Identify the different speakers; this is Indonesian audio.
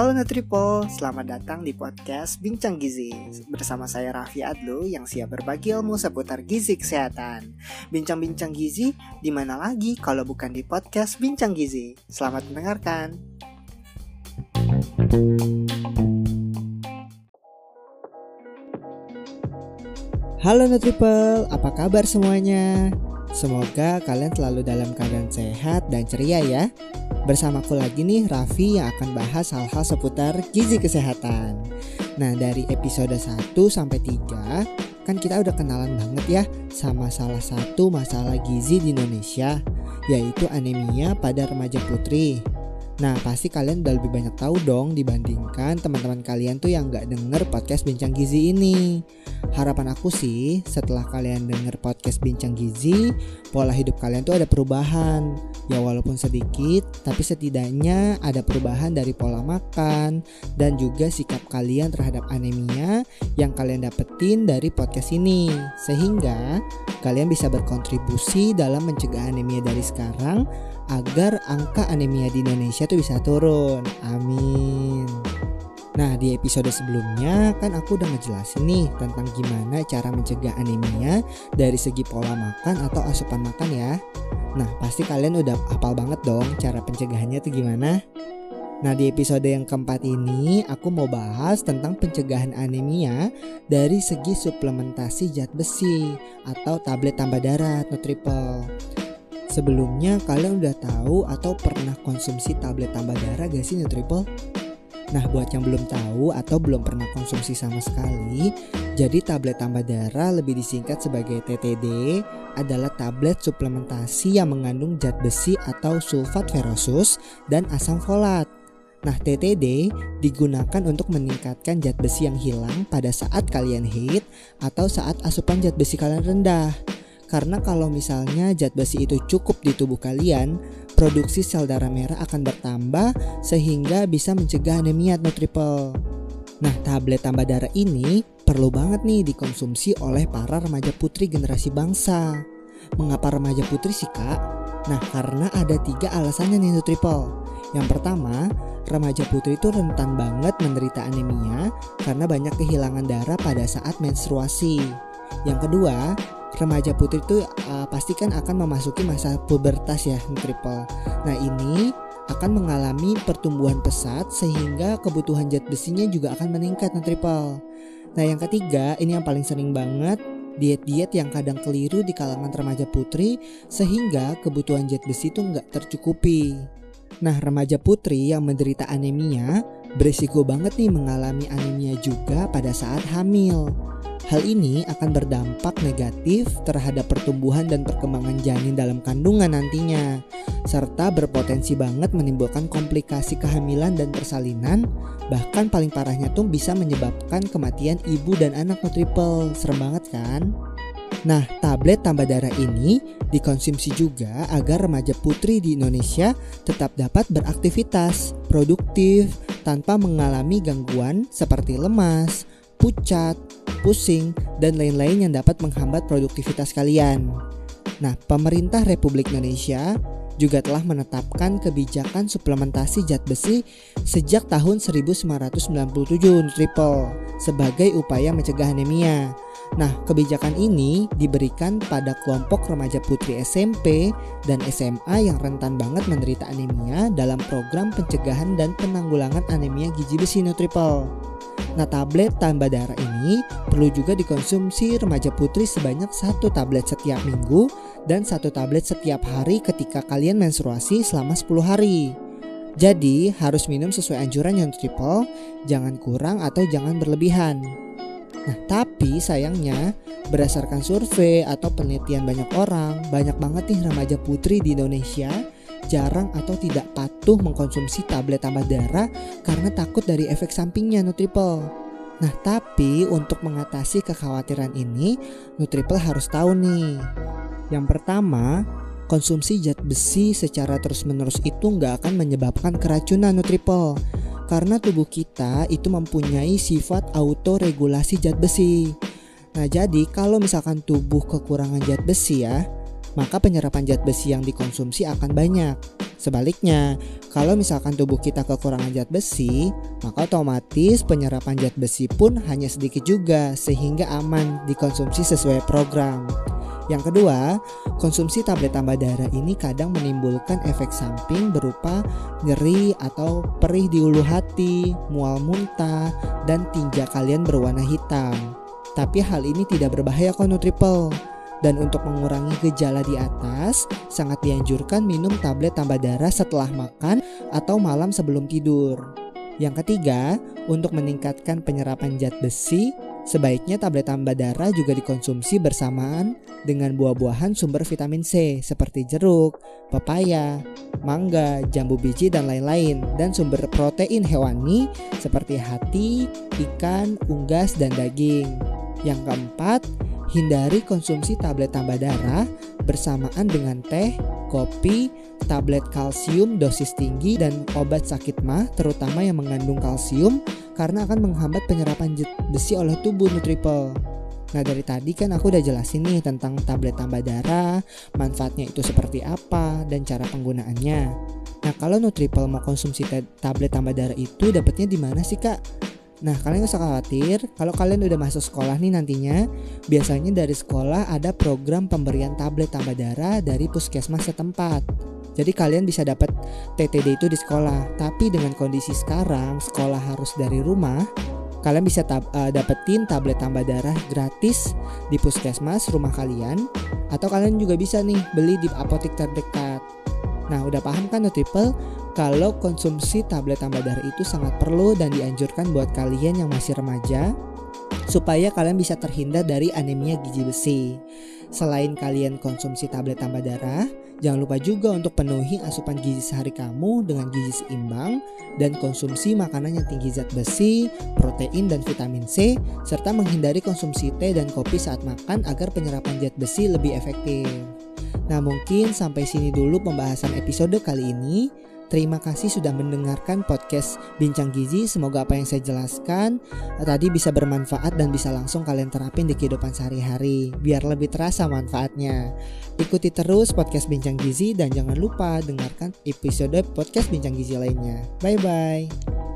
Speaker 1: Halo Nutripo, selamat datang di podcast Bincang Gizi. Bersama saya Raffi Adlo yang siap berbagi ilmu seputar gizi kesehatan. Bincang-bincang gizi di mana lagi kalau bukan di podcast Bincang Gizi? Selamat mendengarkan. Halo Nutriple, apa kabar semuanya? Semoga kalian selalu dalam keadaan sehat dan ceria ya Bersamaku lagi nih Raffi yang akan bahas hal-hal seputar gizi kesehatan. Nah, dari episode 1 sampai 3 kan kita udah kenalan banget ya sama salah satu masalah gizi di Indonesia yaitu anemia pada remaja putri. Nah pasti kalian udah lebih banyak tahu dong dibandingkan teman-teman kalian tuh yang nggak denger podcast Bincang Gizi ini. Harapan aku sih setelah kalian denger podcast Bincang Gizi, pola hidup kalian tuh ada perubahan. Ya walaupun sedikit, tapi setidaknya ada perubahan dari pola makan dan juga sikap kalian terhadap anemia yang kalian dapetin dari podcast ini. Sehingga kalian bisa berkontribusi dalam mencegah anemia dari sekarang agar angka anemia di Indonesia tuh bisa turun. Amin. Nah, di episode sebelumnya kan aku udah ngejelasin nih tentang gimana cara mencegah anemia dari segi pola makan atau asupan makan ya. Nah, pasti kalian udah hafal banget dong cara pencegahannya tuh gimana? Nah, di episode yang keempat ini aku mau bahas tentang pencegahan anemia dari segi suplementasi zat besi atau tablet tambah darah Nutriple. Sebelumnya kalian udah tahu atau pernah konsumsi tablet tambah darah gak sih Nutriple? Nah buat yang belum tahu atau belum pernah konsumsi sama sekali Jadi tablet tambah darah lebih disingkat sebagai TTD adalah tablet suplementasi yang mengandung zat besi atau sulfat ferrosus dan asam folat Nah, TTD digunakan untuk meningkatkan zat besi yang hilang pada saat kalian haid atau saat asupan zat besi kalian rendah. Karena kalau misalnya zat besi itu cukup di tubuh kalian, produksi sel darah merah akan bertambah sehingga bisa mencegah anemia nutriple. Nah, tablet tambah darah ini perlu banget nih dikonsumsi oleh para remaja putri generasi bangsa. Mengapa remaja putri sih kak? Nah, karena ada tiga alasannya nih Nutriple. Yang pertama, remaja putri itu rentan banget menderita anemia karena banyak kehilangan darah pada saat menstruasi. Yang kedua, remaja putri itu uh, pasti kan akan memasuki masa pubertas ya triple. Nah ini akan mengalami pertumbuhan pesat sehingga kebutuhan zat besinya juga akan meningkat triple. Nah yang ketiga ini yang paling sering banget diet-diet yang kadang keliru di kalangan remaja putri sehingga kebutuhan zat besi itu nggak tercukupi. Nah remaja putri yang menderita anemia berisiko banget nih mengalami anemia juga pada saat hamil. Hal ini akan berdampak negatif terhadap pertumbuhan dan perkembangan janin dalam kandungan nantinya, serta berpotensi banget menimbulkan komplikasi kehamilan dan persalinan, bahkan paling parahnya tuh bisa menyebabkan kematian ibu dan anak triple. Serem banget kan? Nah, tablet tambah darah ini dikonsumsi juga agar remaja putri di Indonesia tetap dapat beraktivitas produktif tanpa mengalami gangguan seperti lemas, pucat, pusing, dan lain-lain yang dapat menghambat produktivitas kalian. Nah, pemerintah Republik Indonesia juga telah menetapkan kebijakan suplementasi zat besi sejak tahun 1997 Triple sebagai upaya mencegah anemia. Nah, kebijakan ini diberikan pada kelompok remaja putri SMP dan SMA yang rentan banget menderita anemia dalam program pencegahan dan penanggulangan anemia gizi besi Nutriple. Nah tablet tambah darah ini perlu juga dikonsumsi remaja putri sebanyak satu tablet setiap minggu dan satu tablet setiap hari ketika kalian menstruasi selama 10 hari. Jadi harus minum sesuai anjuran yang triple, jangan kurang atau jangan berlebihan. Nah tapi sayangnya berdasarkan survei atau penelitian banyak orang, banyak banget nih remaja putri di Indonesia jarang atau tidak patuh mengkonsumsi tablet tambah darah karena takut dari efek sampingnya Nutriple. Nah, tapi untuk mengatasi kekhawatiran ini, Nutriple harus tahu nih. Yang pertama, konsumsi zat besi secara terus-menerus itu nggak akan menyebabkan keracunan Nutriple. Karena tubuh kita itu mempunyai sifat autoregulasi zat besi. Nah, jadi kalau misalkan tubuh kekurangan zat besi ya, maka penyerapan zat besi yang dikonsumsi akan banyak. Sebaliknya, kalau misalkan tubuh kita kekurangan zat besi, maka otomatis penyerapan zat besi pun hanya sedikit juga sehingga aman dikonsumsi sesuai program. Yang kedua, konsumsi tablet tambah darah ini kadang menimbulkan efek samping berupa nyeri atau perih di ulu hati, mual muntah, dan tinja kalian berwarna hitam. Tapi hal ini tidak berbahaya kok Nutriple. Dan untuk mengurangi gejala di atas, sangat dianjurkan minum tablet tambah darah setelah makan atau malam sebelum tidur. Yang ketiga, untuk meningkatkan penyerapan zat besi, sebaiknya tablet tambah darah juga dikonsumsi bersamaan dengan buah-buahan sumber vitamin C seperti jeruk, pepaya, mangga, jambu biji dan lain-lain dan sumber protein hewani seperti hati, ikan, unggas dan daging. Yang keempat, Hindari konsumsi tablet tambah darah bersamaan dengan teh, kopi, tablet kalsium dosis tinggi dan obat sakit mah terutama yang mengandung kalsium karena akan menghambat penyerapan besi oleh tubuh Nutriple. Nah dari tadi kan aku udah jelasin nih tentang tablet tambah darah, manfaatnya itu seperti apa dan cara penggunaannya. Nah kalau Nutriple mau konsumsi tablet tambah darah itu dapatnya di mana sih kak? Nah, kalian gak usah khawatir, kalau kalian udah masuk sekolah nih nantinya, biasanya dari sekolah ada program pemberian tablet tambah darah dari puskesmas setempat. Jadi kalian bisa dapat TTD itu di sekolah. Tapi dengan kondisi sekarang, sekolah harus dari rumah, kalian bisa tab uh, dapetin tablet tambah darah gratis di puskesmas rumah kalian atau kalian juga bisa nih beli di apotek terdekat. Nah, udah paham kan Nutriple? Kalau konsumsi tablet tambah darah itu sangat perlu dan dianjurkan buat kalian yang masih remaja supaya kalian bisa terhindar dari anemia gizi besi. Selain kalian konsumsi tablet tambah darah, jangan lupa juga untuk penuhi asupan gizi sehari kamu dengan gizi seimbang dan konsumsi makanan yang tinggi zat besi, protein dan vitamin C serta menghindari konsumsi teh dan kopi saat makan agar penyerapan zat besi lebih efektif. Nah, mungkin sampai sini dulu pembahasan episode kali ini. Terima kasih sudah mendengarkan podcast Bincang Gizi. Semoga apa yang saya jelaskan eh, tadi bisa bermanfaat dan bisa langsung kalian terapin di kehidupan sehari-hari biar lebih terasa manfaatnya. Ikuti terus podcast Bincang Gizi dan jangan lupa dengarkan episode podcast Bincang Gizi lainnya. Bye bye.